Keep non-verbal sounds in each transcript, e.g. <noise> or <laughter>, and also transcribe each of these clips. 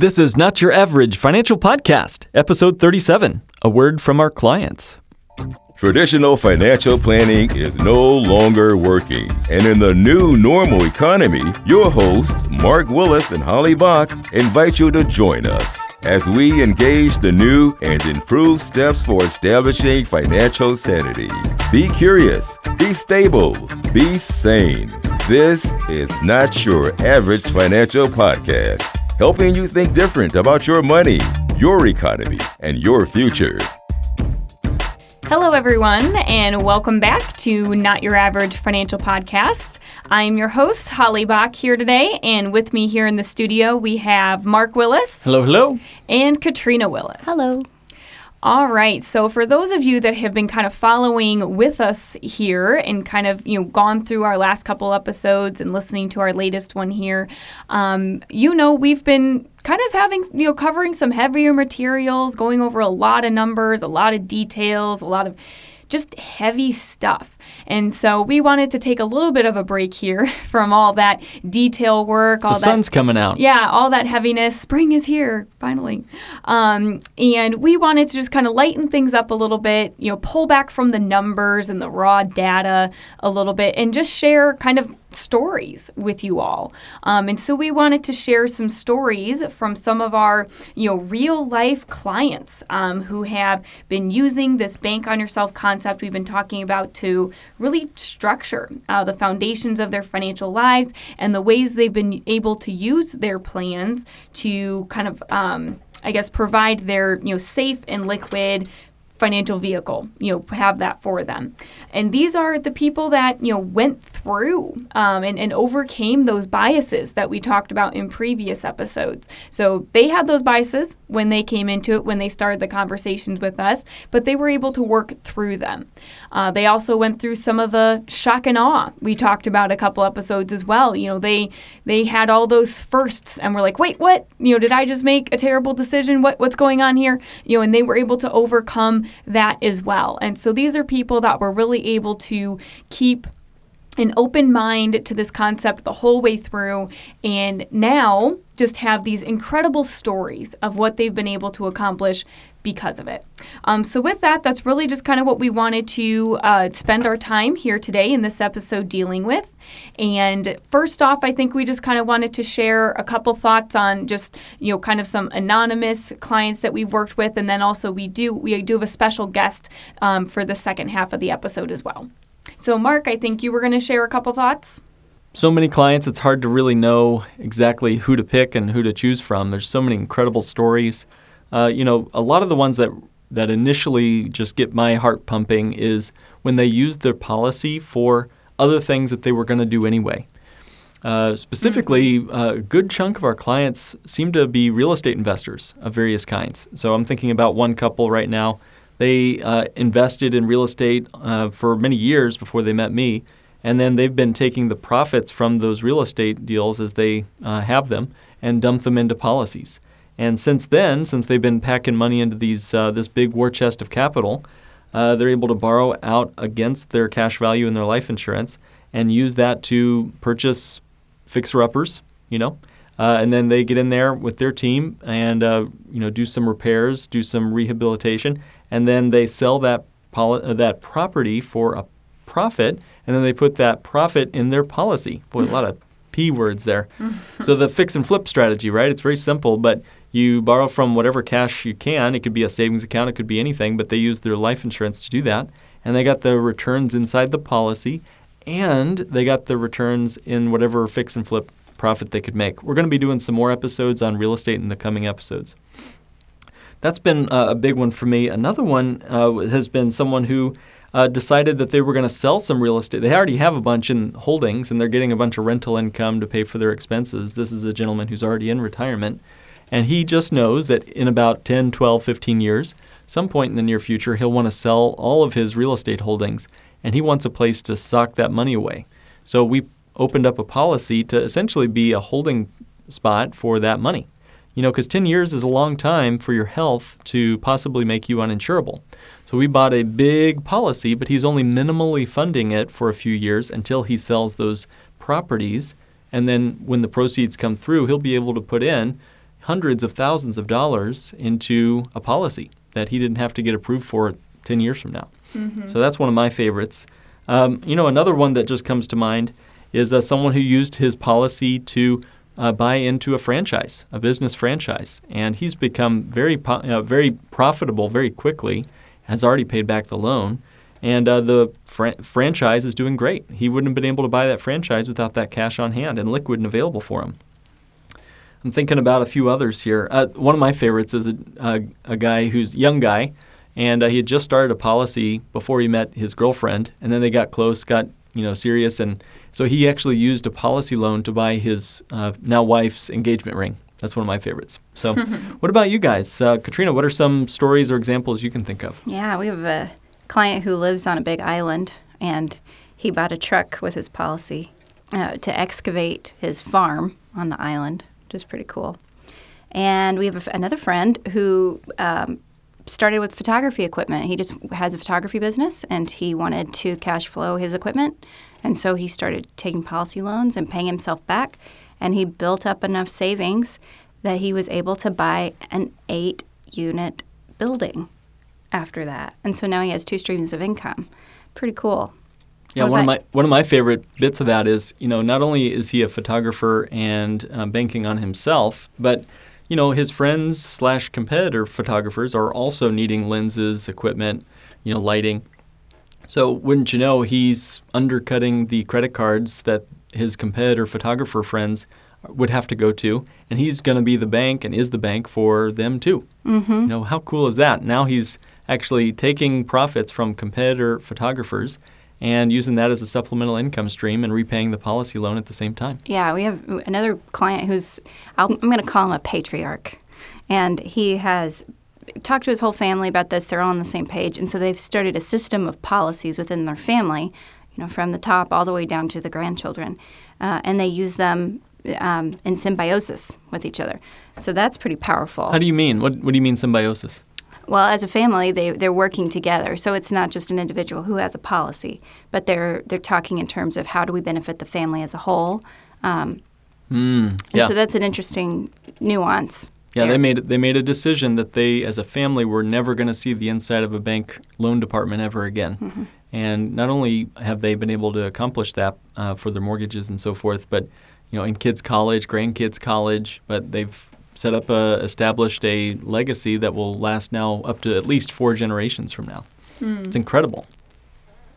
This is Not Your Average Financial Podcast, episode 37 A Word from Our Clients. Traditional financial planning is no longer working. And in the new normal economy, your hosts, Mark Willis and Holly Bach, invite you to join us as we engage the new and improved steps for establishing financial sanity. Be curious, be stable, be sane. This is Not Your Average Financial Podcast helping you think different about your money, your economy, and your future. Hello, everyone, and welcome back to Not Your Average Financial Podcast. I'm your host, Holly Bach, here today, and with me here in the studio, we have Mark Willis. Hello, hello. And Katrina Willis. Hello. All right. So for those of you that have been kind of following with us here and kind of you know gone through our last couple episodes and listening to our latest one here, um, you know we've been kind of having you know covering some heavier materials, going over a lot of numbers, a lot of details, a lot of just heavy stuff. And so we wanted to take a little bit of a break here <laughs> from all that detail work. All the sun's that, coming out. Yeah, all that heaviness. Spring is here, finally. Um, and we wanted to just kind of lighten things up a little bit, you know, pull back from the numbers and the raw data a little bit and just share kind of stories with you all. Um, and so we wanted to share some stories from some of our, you know, real life clients um, who have been using this bank on yourself concept we've been talking about to really structure uh, the foundations of their financial lives and the ways they've been able to use their plans to kind of um, I guess provide their you know safe and liquid financial vehicle, you know, have that for them. And these are the people that, you know, went through um, and, and overcame those biases that we talked about in previous episodes. So they had those biases when they came into it, when they started the conversations with us, but they were able to work through them. Uh, they also went through some of the shock and awe we talked about a couple episodes as well. You know, they they had all those firsts and were like, wait, what? You know, did I just make a terrible decision? What what's going on here? You know, and they were able to overcome that as well. And so these are people that were really able to keep an open mind to this concept the whole way through and now just have these incredible stories of what they've been able to accomplish because of it. Um, so, with that, that's really just kind of what we wanted to uh, spend our time here today in this episode dealing with. And first off, I think we just kind of wanted to share a couple thoughts on just you know kind of some anonymous clients that we've worked with, and then also we do we do have a special guest um, for the second half of the episode as well. So, Mark, I think you were going to share a couple thoughts so many clients, it's hard to really know exactly who to pick and who to choose from. There's so many incredible stories uh, you know, a lot of the ones that that initially just get my heart pumping is when they use their policy for other things that they were going to do anyway. Uh, specifically, mm-hmm. uh, a good chunk of our clients seem to be real estate investors of various kinds. So I'm thinking about one couple right now. They uh, invested in real estate uh, for many years before they met me, and then they've been taking the profits from those real estate deals as they uh, have them and dump them into policies. And since then, since they've been packing money into these uh, this big war chest of capital, uh, they're able to borrow out against their cash value in their life insurance and use that to purchase fixer-uppers, you know, uh, and then they get in there with their team and uh, you know do some repairs, do some rehabilitation, and then they sell that poli- uh, that property for a profit, and then they put that profit in their policy. Boy, a lot of p words there. <laughs> so the fix and flip strategy, right? It's very simple, but you borrow from whatever cash you can. It could be a savings account, it could be anything, but they use their life insurance to do that. And they got the returns inside the policy, and they got the returns in whatever fix and flip profit they could make. We're going to be doing some more episodes on real estate in the coming episodes. That's been uh, a big one for me. Another one uh, has been someone who uh, decided that they were going to sell some real estate. They already have a bunch in holdings and they're getting a bunch of rental income to pay for their expenses. This is a gentleman who's already in retirement. And he just knows that in about 10, 12, 15 years, some point in the near future, he'll want to sell all of his real estate holdings and he wants a place to sock that money away. So we opened up a policy to essentially be a holding spot for that money. You know, because 10 years is a long time for your health to possibly make you uninsurable. So we bought a big policy, but he's only minimally funding it for a few years until he sells those properties. And then when the proceeds come through, he'll be able to put in hundreds of thousands of dollars into a policy that he didn't have to get approved for 10 years from now. So that's one of my favorites. Um, you know, another one that just comes to mind is uh, someone who used his policy to uh, buy into a franchise, a business franchise, and he's become very, po- uh, very profitable very quickly. Has already paid back the loan, and uh, the fran- franchise is doing great. He wouldn't have been able to buy that franchise without that cash on hand and liquid and available for him. I'm thinking about a few others here. Uh, one of my favorites is a, a, a guy who's young guy, and uh, he had just started a policy before he met his girlfriend, and then they got close, got you know serious, and so he actually used a policy loan to buy his uh, now wife's engagement ring. That's one of my favorites. So, <laughs> what about you guys, uh, Katrina? What are some stories or examples you can think of? Yeah, we have a client who lives on a big island, and he bought a truck with his policy uh, to excavate his farm on the island, which is pretty cool. And we have a f another friend who um, started with photography equipment. He just has a photography business, and he wanted to cash flow his equipment, and so he started taking policy loans and paying himself back, and he built up enough savings that he was able to buy an eight-unit building after that. And so now he has two streams of income. Pretty cool. Yeah, What one of my one of my favorite bits of that is you know not only is he a photographer and uh, banking on himself, but you know his friends slash competitor photographers are also needing lenses, equipment, you know lighting. So wouldn't you know he's undercutting the credit cards that his competitor photographer friends would have to go to, and he's going to be the bank and is the bank for them too. Mm-hmm. You know how cool is that? Now he's actually taking profits from competitor photographers and using that as a supplemental income stream and repaying the policy loan at the same time. Yeah, we have another client who's, I'm going to call him a patriarch. And he has talked to his whole family about this. They're all on the same page. And so they've started a system of policies within their family, you know, from the top all the way down to the grandchildren. Uh, and they use them um, in symbiosis with each other. So that's pretty powerful. How do you mean? What, what do you mean symbiosis? Well, as a family, they they're working together. So it's not just an individual who has a policy, but they're they're talking in terms of how do we benefit the family as a whole. Um, Mm, and yeah. so that's an interesting nuance. Yeah, they made they made a decision that they, as a family, were never going to see the inside of a bank loan department ever again. Mm-hmm. And not only have they been able to accomplish that uh, for their mortgages and so forth, but you know, in kids' college, grandkids' college, but they've set up a established a legacy that will last now up to at least four generations from now. It's incredible.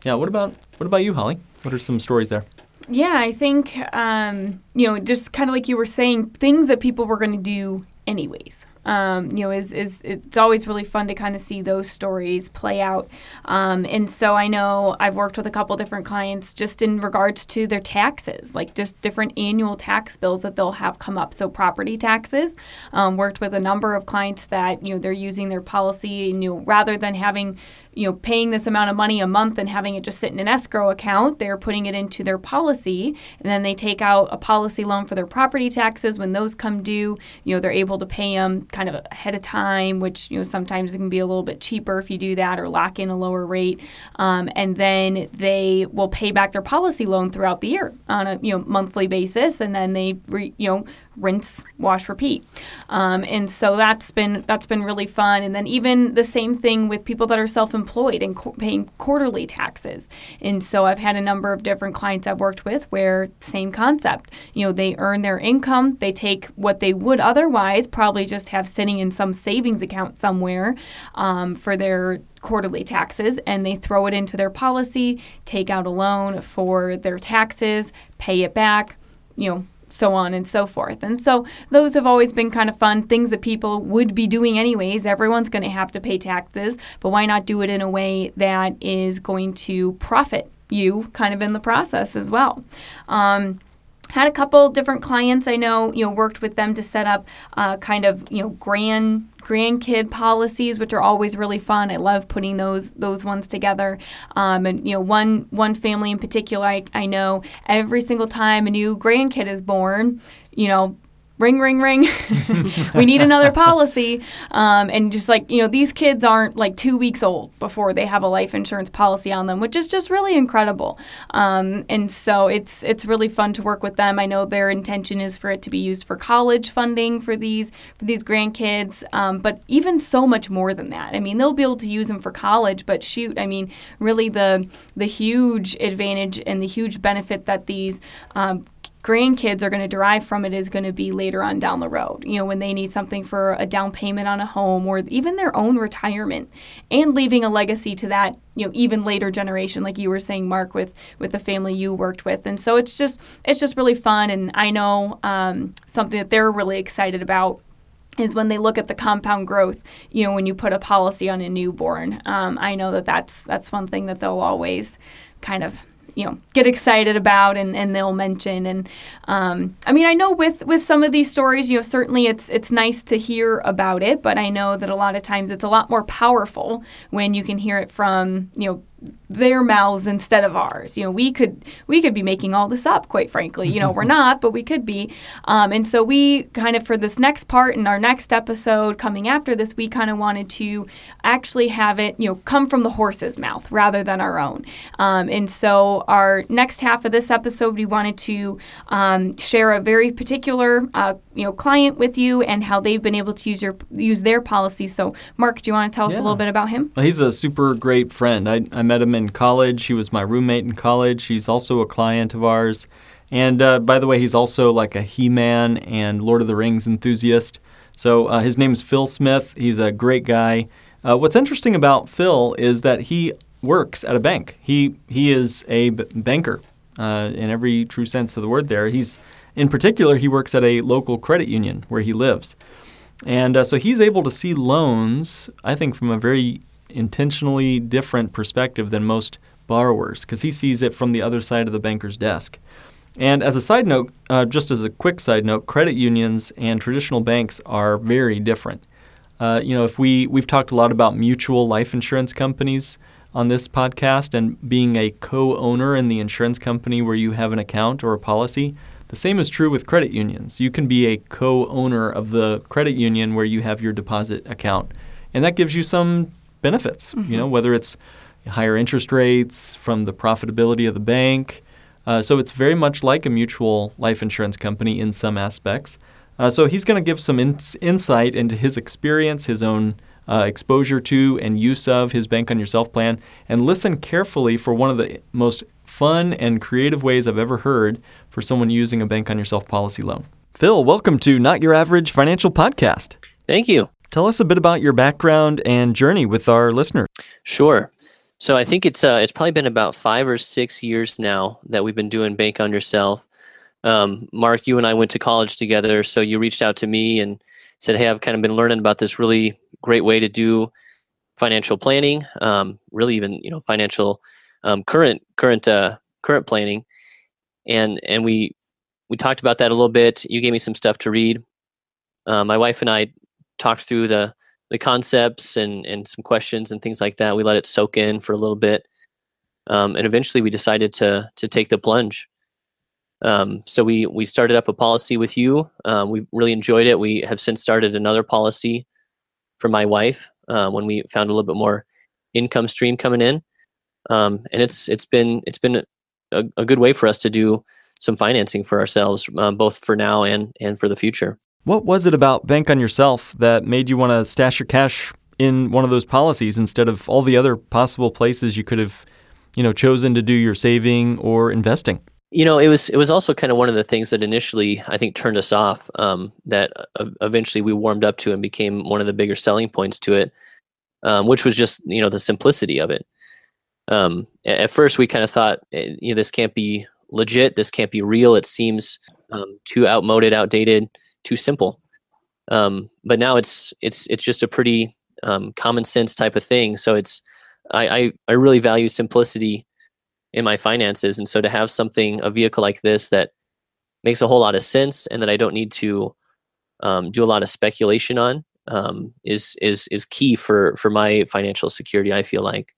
Yeah. What about what about you, Holly? What are some stories there? Yeah, I think um, you know, just kind of like you were saying, things that people were going to do anyways. Um, you know, is is it's always really fun to kind of see those stories play out. Um, and so I know I've worked with a couple different clients just in regards to their taxes, like just different annual tax bills that they'll have come up. So property taxes. Um, worked with a number of clients that you know they're using their policy, you know, rather than having you know, paying this amount of money a month and having it just sit in an escrow account, they're putting it into their policy, and then they take out a policy loan for their property taxes. When those come due, you know, they're able to pay them kind of ahead of time, which you know sometimes it can be a little bit cheaper if you do that or lock in a lower rate, um, and then they will pay back their policy loan throughout the year on a you know monthly basis, and then they re, you know rinse, wash, repeat. Um, and so that's been that's been really fun. And then even the same thing with people that are self-employed and co- paying quarterly taxes. And so I've had a number of different clients I've worked with where same concept. You know, they earn their income, they take what they would otherwise probably just have sitting in some savings account somewhere um, for their quarterly taxes and they throw it into their policy, take out a loan for their taxes, pay it back, you know, so on and so forth. And so those have always been kind of fun things that people would be doing anyways. Everyone's going to have to pay taxes, but why not do it in a way that is going to profit you kind of in the process as well? Um, had a couple different clients I know, you know, worked with them to set up uh, kind of, you know, grand grandkid policies, which are always really fun. I love putting those those ones together. Um, and you know, one one family in particular, I, I know every single time a new grandkid is born, you know, ring, ring, ring. <laughs> we need another policy. Um, and just like, you know, these kids aren't like two weeks old before they have a life insurance policy on them, which is just really incredible. Um, and so it's it's really fun to work with them. I know their intention is for it to be used for college funding for these for these grandkids, um, but even so much more than that. I mean, they'll be able to use them for college, but shoot, I mean, really the the huge advantage and the huge benefit that these um, grandkids are going to derive from it is going to be later on down the road. You know, when they need something for a down payment on a home or even their own retirement and leaving a legacy to that, you know, even later generation like you were saying Mark with with the family you worked with. And so it's just it's just really fun and I know um, something that they're really excited about is when they look at the compound growth you know when you put a policy on a newborn um, i know that that's that's one thing that they'll always kind of you know get excited about and, and they'll mention. And um, I mean I know with with some of these stories you know certainly it's it's nice to hear about it but I know that a lot of times it's a lot more powerful when you can hear it from you know their mouths instead of ours. You know, we could we could be making all this up, quite frankly. You know, we're <laughs> not, but we could be. Um, and so we kind of for this next part in our next episode coming after this, we kind of wanted to actually have it, you know, come from the horse's mouth rather than our own. Um, and so our next half of this episode, we wanted to um, share a very particular, uh, you know, client with you and how they've been able to use your use their policy. So, Mark, do you want to tell us Yeah. a little bit about him? Well, he's a super great friend. I, I met him in college. He was my roommate in college. He's also a client of ours. And uh, by the way, he's also like a He Man and Lord of the Rings enthusiast. So uh, his name is Phil Smith. He's a great guy. Uh, what's interesting about Phil is that he works at a bank. He, he is a b- banker uh, in every true sense of the word there. He's, in particular, he works at a local credit union where he lives. And uh, so he's able to see loans, I think, from a very intentionally different perspective than most borrowers because he sees it from the other side of the banker's desk. And as a side note, uh, just as a quick side note, credit unions and traditional banks are very different. Uh, you know, if we we've talked a lot about mutual life insurance companies on this podcast and being a co-owner in the insurance company where you have an account or a policy. The same is true with credit unions. You can be a co-owner of the credit union where you have your deposit account, and that gives you some benefits. You know, whether it's higher interest rates from the profitability of the bank. Uh, so it's very much like a mutual life insurance company in some aspects. Uh, so he's going to give some ins- insight into his experience, his own uh, exposure to and use of his Bank on Yourself plan, and listen carefully for one of the most fun and creative ways I've ever heard for someone using a Bank on Yourself policy loan. Phil, welcome to Not Your Average Financial Podcast. Thank you. Tell us a bit about your background and journey with our listeners. Sure. So I think it's uh, it's probably been about five or six years now that we've been doing Bank on Yourself. Um, Mark, you and I went to college together, so you reached out to me and said, "Hey, I've kind of been learning about this really great way to do financial planning, um, really even you know financial um, current current uh, current planning," and and we we talked about that a little bit. You gave me some stuff to read. Uh, my wife and I talked through the the concepts and and some questions and things like that. We let it soak in for a little bit, um, and eventually we decided to to take the plunge. Um, so we we started up a policy with you. Um, we really enjoyed it. We have since started another policy for my wife uh, when we found a little bit more income stream coming in, um, and it's it's been it's been a, a good way for us to do some financing for ourselves, um, both for now and and for the future. What was it about Bank on Yourself that made you want to stash your cash in one of those policies instead of all the other possible places you could have, you know, chosen to do your saving or investing? you know it was it was also kind of one of the things that initially i think turned us off um, that eventually we warmed up to and became one of the bigger selling points to it um, which was just you know the simplicity of it um, at first we kind of thought eh, you know this can't be legit this can't be real it seems um, too outmoded outdated too simple. Um, but now it's it's it's just a pretty um, common sense type of thing. So it's I, I i really value simplicity in my finances. And so to have something a vehicle like this that makes a whole lot of sense and that i don't need to um, do a lot of speculation on um, is is is key for for my financial security i feel like.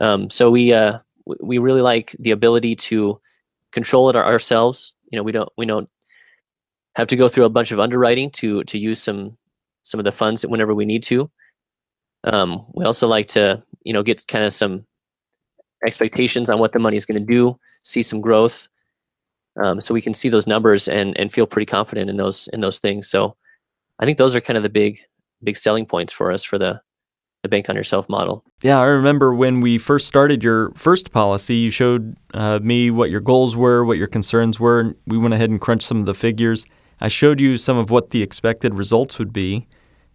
Um, so we uh, we really like the ability to control it ourselves. You know we don't we don't have to go through a bunch of underwriting to to use some some of the funds whenever we need to. Um, we also like to you know get kind of some expectations on what the money is going to do, see some growth, um, so we can see those numbers and and feel pretty confident in those in those things. So I think those are kind of the big big selling points for us for the the bank on yourself model. Yeah, I remember when we first started your first policy, you showed uh, me what your goals were, what your concerns were, and we went ahead and crunched some of the figures. I showed you some of what the expected results would be,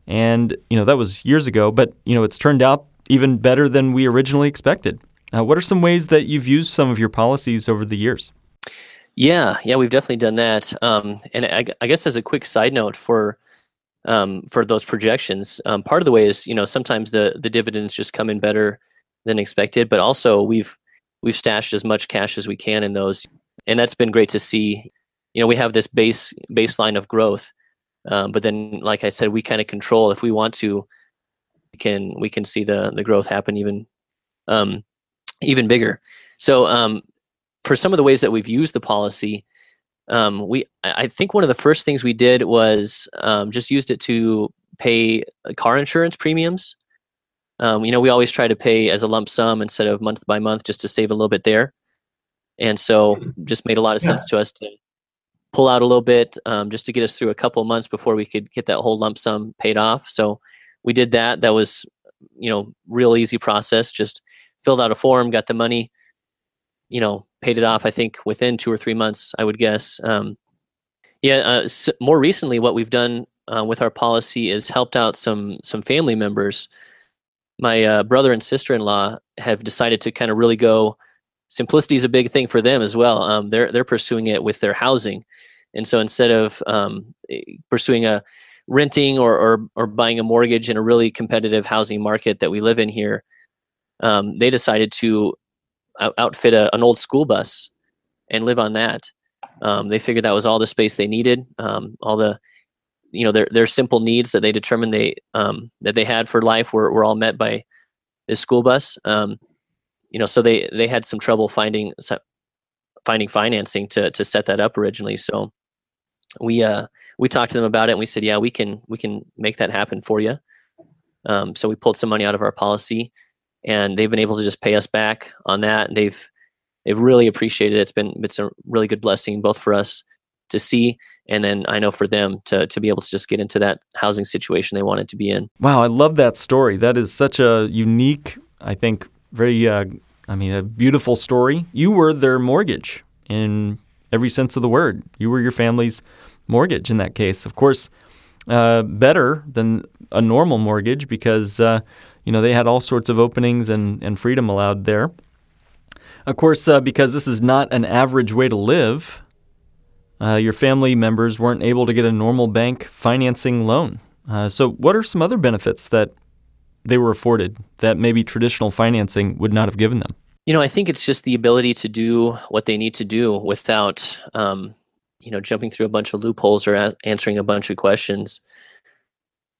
and you know that was years ago, but you know it's turned out even better than we originally expected. Uh, what are some ways that you've used some of your policies over the years? Yeah, yeah, we've definitely done that. Um, and I, I, guess as a quick side note for um, for those projections, um, part of the way is you know sometimes the the dividends just come in better than expected, but also we've we've stashed as much cash as we can in those, and that's been great to see. You know, we have this base baseline of growth, um, but then, like I said, we kind of control if we want to. We can we can see the the growth happen even um, even bigger. So um, for some of the ways that we've used the policy, um, we I think one of the first things we did was um, just used it to pay car insurance premiums. Um, you know, we always try to pay as a lump sum instead of month by month, just to save a little bit there. And so, just made a lot of sense yeah. to us to pull out a little bit um, just to get us through a couple months before we could get that whole lump sum paid off. So we did that. That was, you know, real easy process. Just filled out a form, got the money, you know, paid it off. I think within two or three months, I would guess. Um, yeah. Uh, more recently, what we've done uh, with our policy is helped out some some family members. My uh, brother and sister in law have decided to kind of really go. Simplicity is a big thing for them as well. Um, they're they're pursuing it with their housing, and so instead of um, eh, pursuing a renting or, or or buying a mortgage in a really competitive housing market that we live in here, um, they decided to outfit a, an old school bus and live on that. Um, they figured that was all the space they needed, um, all the you know their their simple needs that they determined they um, that they had for life were, were all met by this school bus. Um, you know, so they they had some trouble finding finding financing to to set that up originally. So we uh we talked to them about it and we said, yeah, we can we can make that happen for you. Um, so we pulled some money out of our policy and they've been able to just pay us back on that. They've they've really appreciated it. It's been it's a really good blessing both for us to see and then I know for them to to be able to just get into that housing situation they wanted to be in. Wow, I love that story. That is such a unique, I think, very uh, I mean, a beautiful story. You were their mortgage in every sense of the word. You were your family's mortgage in that case. Of course, uh, better than a normal mortgage because uh, you know, they had all sorts of openings and, and freedom allowed there. Of course, uh, because this is not an average way to live, uh, your family members weren't able to get a normal bank financing loan. Uh, so, what are some other benefits that they were afforded that maybe traditional financing would not have given them? You know, I think it's just the ability to do what they need to do without, um, you know, jumping through a bunch of loopholes or a- answering a bunch of questions.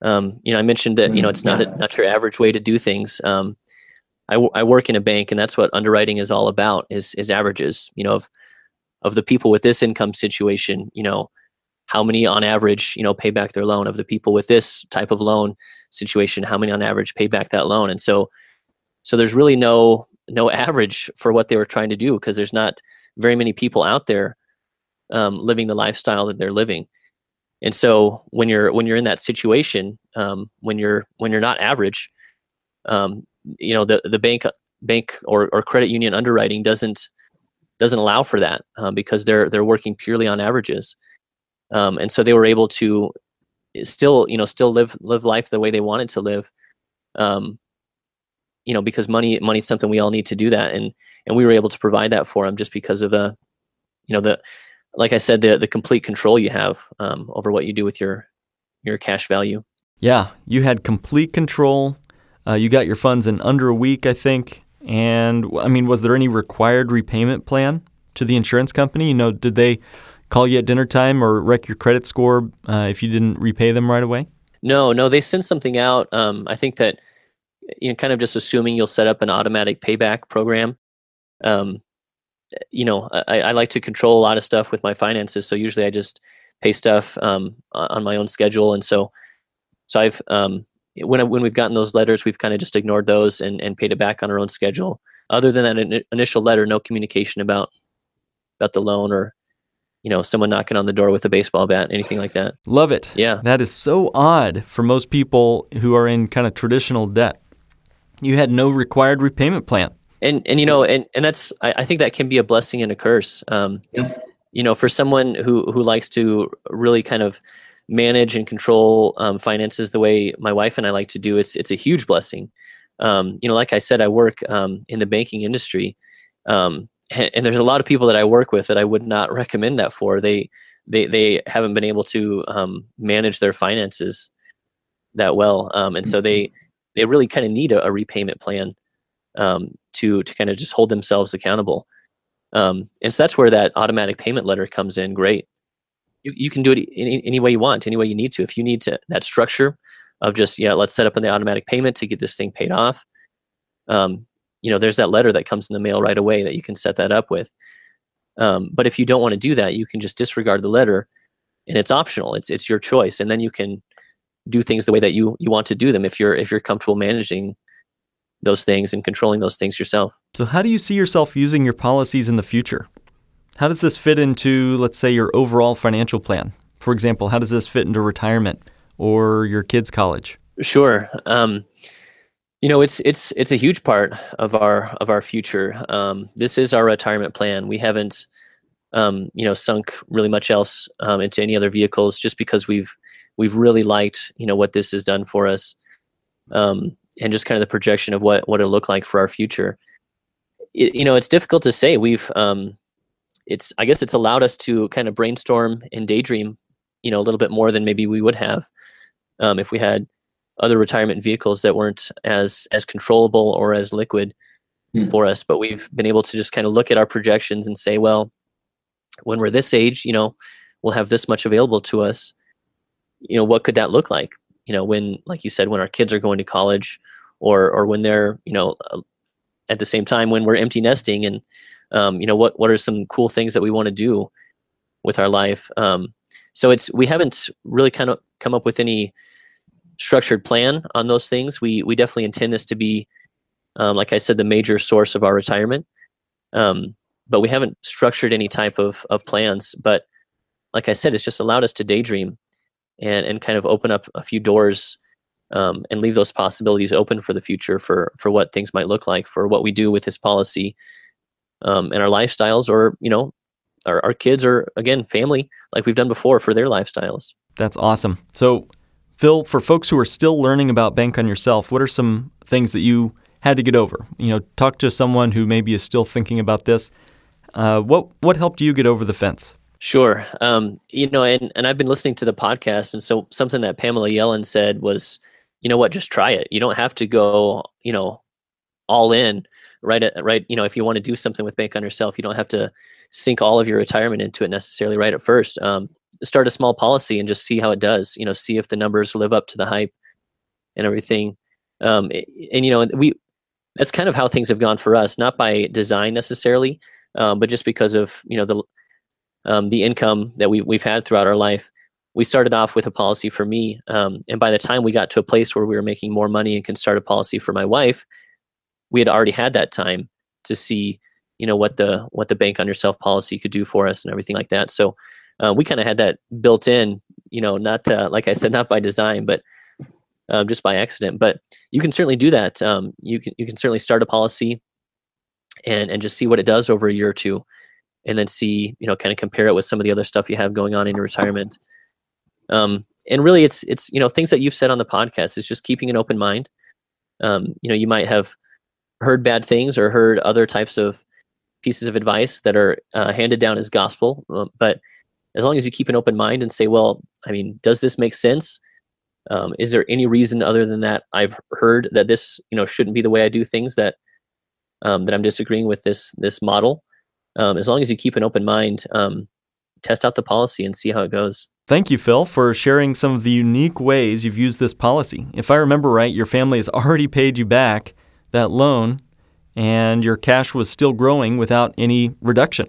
Um, you know, I mentioned that you know it's not a, not your average way to do things. Um, I, w- I work in a bank, and that's what underwriting is all about is is averages. You know, of of the people with this income situation, you know, how many on average, you know, pay back their loan. Of the people with this type of loan situation, how many on average pay back that loan? And so, so there's really no no <laughs> average for what they were trying to do because there's not very many people out there um, living the lifestyle that they're living and so when you're when you're in that situation um, when you're when you're not average um, you know the the bank bank or, or credit union underwriting doesn't doesn't allow for that um, because they're they're working purely on averages um, and so they were able to still you know still live live life the way they wanted to live um, you know because money money's something we all need to do that and and we were able to provide that for them just because of the you know the like I said, the the complete control you have um, over what you do with your your cash value. Yeah, you had complete control. Uh, you got your funds in under a week, I think. And I mean, was there any required repayment plan to the insurance company? You know, did they call you at dinner time or wreck your credit score uh, if you didn't repay them right away? No, no, they send something out. Um, I think that you know, kind of just assuming you'll set up an automatic payback program. Um, you know, I, I like to control a lot of stuff with my finances. So usually I just pay stuff um, on my own schedule, and so so I've um, when I, when we've gotten those letters, we've kind of just ignored those and, and paid it back on our own schedule. Other than that in, initial letter, no communication about about the loan or you know someone knocking on the door with a baseball bat, anything like that. Love it. Yeah, that is so odd for most people who are in kind of traditional debt. You had no required repayment plan. And and you know and and that's I, I think that can be a blessing and a curse. Um, Yep. You know, for someone who who likes to really kind of manage and control um, finances the way my wife and I like to do, it's it's a huge blessing. Um, you know, like I said, I work um, in the banking industry, um, and, and there's a lot of people that I work with that I would not recommend that for. They they they haven't been able to um, manage their finances that well, um, and so they they really kind of need a, a repayment plan um, to to kind of just hold themselves accountable. Um, and so that's where that automatic payment letter comes in. Great, you, you can do it any, any way you want, any way you need to. If you need to that structure of just yeah, let's set up an automatic payment to get this thing paid off. Um, you know, there's that letter that comes in the mail right away that you can set that up with. Um, but if you don't want to do that, you can just disregard the letter, and it's optional. It's it's your choice, and then you can do things the way that you you want to do them if you're if you're comfortable managing those things and controlling those things yourself. So, how do you see yourself using your policies in the future? How does this fit into, let's say, your overall financial plan? For example, how does this fit into retirement or your kids' college? Sure. Um, you know, it's it's it's a huge part of our of our future. Um, this is our retirement plan. We haven't, um, you know, sunk really much else um, into any other vehicles just because we've we've really liked you know what this has done for us, um, and just kind of the projection of what what it'll look like for our future. It, you know, it's difficult to say. We've um, it's I guess it's allowed us to kind of brainstorm and daydream, you know, a little bit more than maybe we would have um, if we had other retirement vehicles that weren't as as controllable or as liquid Hmm. for us. But we've been able to just kind of look at our projections and say, well, when we're this age, you know, we'll have this much available to us. You know, what could that look like? You know, when, like you said, when our kids are going to college, or or when they're, you know, at the same time when we're empty nesting, and um, you know, what what are some cool things that we want to do with our life? Um, so it's we haven't really kind of come up with any structured plan on those things. We we definitely intend this to be, um, like I said, the major source of our retirement. Um, but we haven't structured any type of of plans. But like I said, it's just allowed us to daydream and and kind of open up a few doors um, and leave those possibilities open for the future for for what things might look like for what we do with this policy um, and our lifestyles, or you know, our, our kids or again family, like we've done before for their lifestyles. That's awesome. So, Phil, for folks who are still learning about Bank on Yourself, what are some things that you had to get over? You know, talk to someone who maybe is still thinking about this. Uh, what what helped you get over the fence? Sure. Um, you know, and, and I've been listening to the podcast, and so something that Pamela Yellen said was, you know what, just try it. You don't have to go, you know, all in right at right. You know, if you want to do something with Bank on Yourself, you don't have to sink all of your retirement into it necessarily right at first. Um, start a small policy and just see how it does. You know, see if the numbers live up to the hype and everything. Um, and you know, we that's kind of how things have gone for us, not by design necessarily, um, but just because of you know the um, the income that we, we've had throughout our life. We started off with a policy for me, um, and by the time we got to a place where we were making more money and can start a policy for my wife, we had already had that time to see, you know, what the what the bank on yourself policy could do for us and everything like that. So uh, we kind of had that built in, you know, not uh, like I said, not by design, but um, just by accident. But you can certainly do that. Um, you can you can certainly start a policy and and just see what it does over a year or two and then see you know kind of compare it with some of the other stuff you have going on in your retirement um, and really it's it's you know things that you've said on the podcast is just keeping an open mind um, you know you might have heard bad things or heard other types of pieces of advice that are uh, handed down as gospel uh, but as long as you keep an open mind and say well i mean does this make sense um, is there any reason other than that i've heard that this you know shouldn't be the way i do things that um, that i'm disagreeing with this this model um, as long as you keep an open mind, um, test out the policy and see how it goes. Thank you, Phil, for sharing some of the unique ways you've used this policy. If I remember right, your family has already paid you back that loan, and your cash was still growing without any reduction.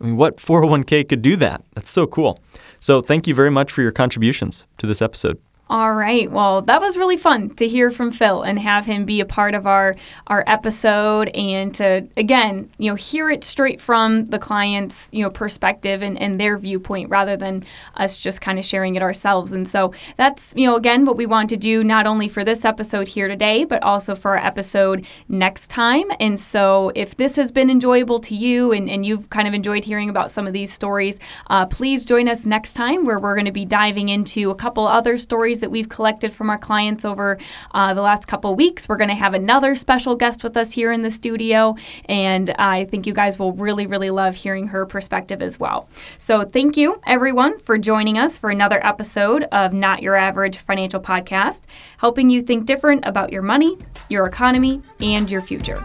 I mean, what 401k could do that? That's so cool. So, thank you very much for your contributions to this episode. All right. Well, that was really fun to hear from Phil and have him be a part of our our episode and to again, you know, hear it straight from the client's, you know, perspective and, and their viewpoint rather than us just kind of sharing it ourselves. And so that's, you know, again what we want to do not only for this episode here today, but also for our episode next time. And so if this has been enjoyable to you and, and you've kind of enjoyed hearing about some of these stories, uh, please join us next time where we're going to be diving into a couple other stories that we've collected from our clients over uh, the last couple weeks. We're going to have another special guest with us here in the studio, and I think you guys will really, really love hearing her perspective as well. So, thank you everyone for joining us for another episode of Not Your Average Financial Podcast, helping you think different about your money, your economy, and your future.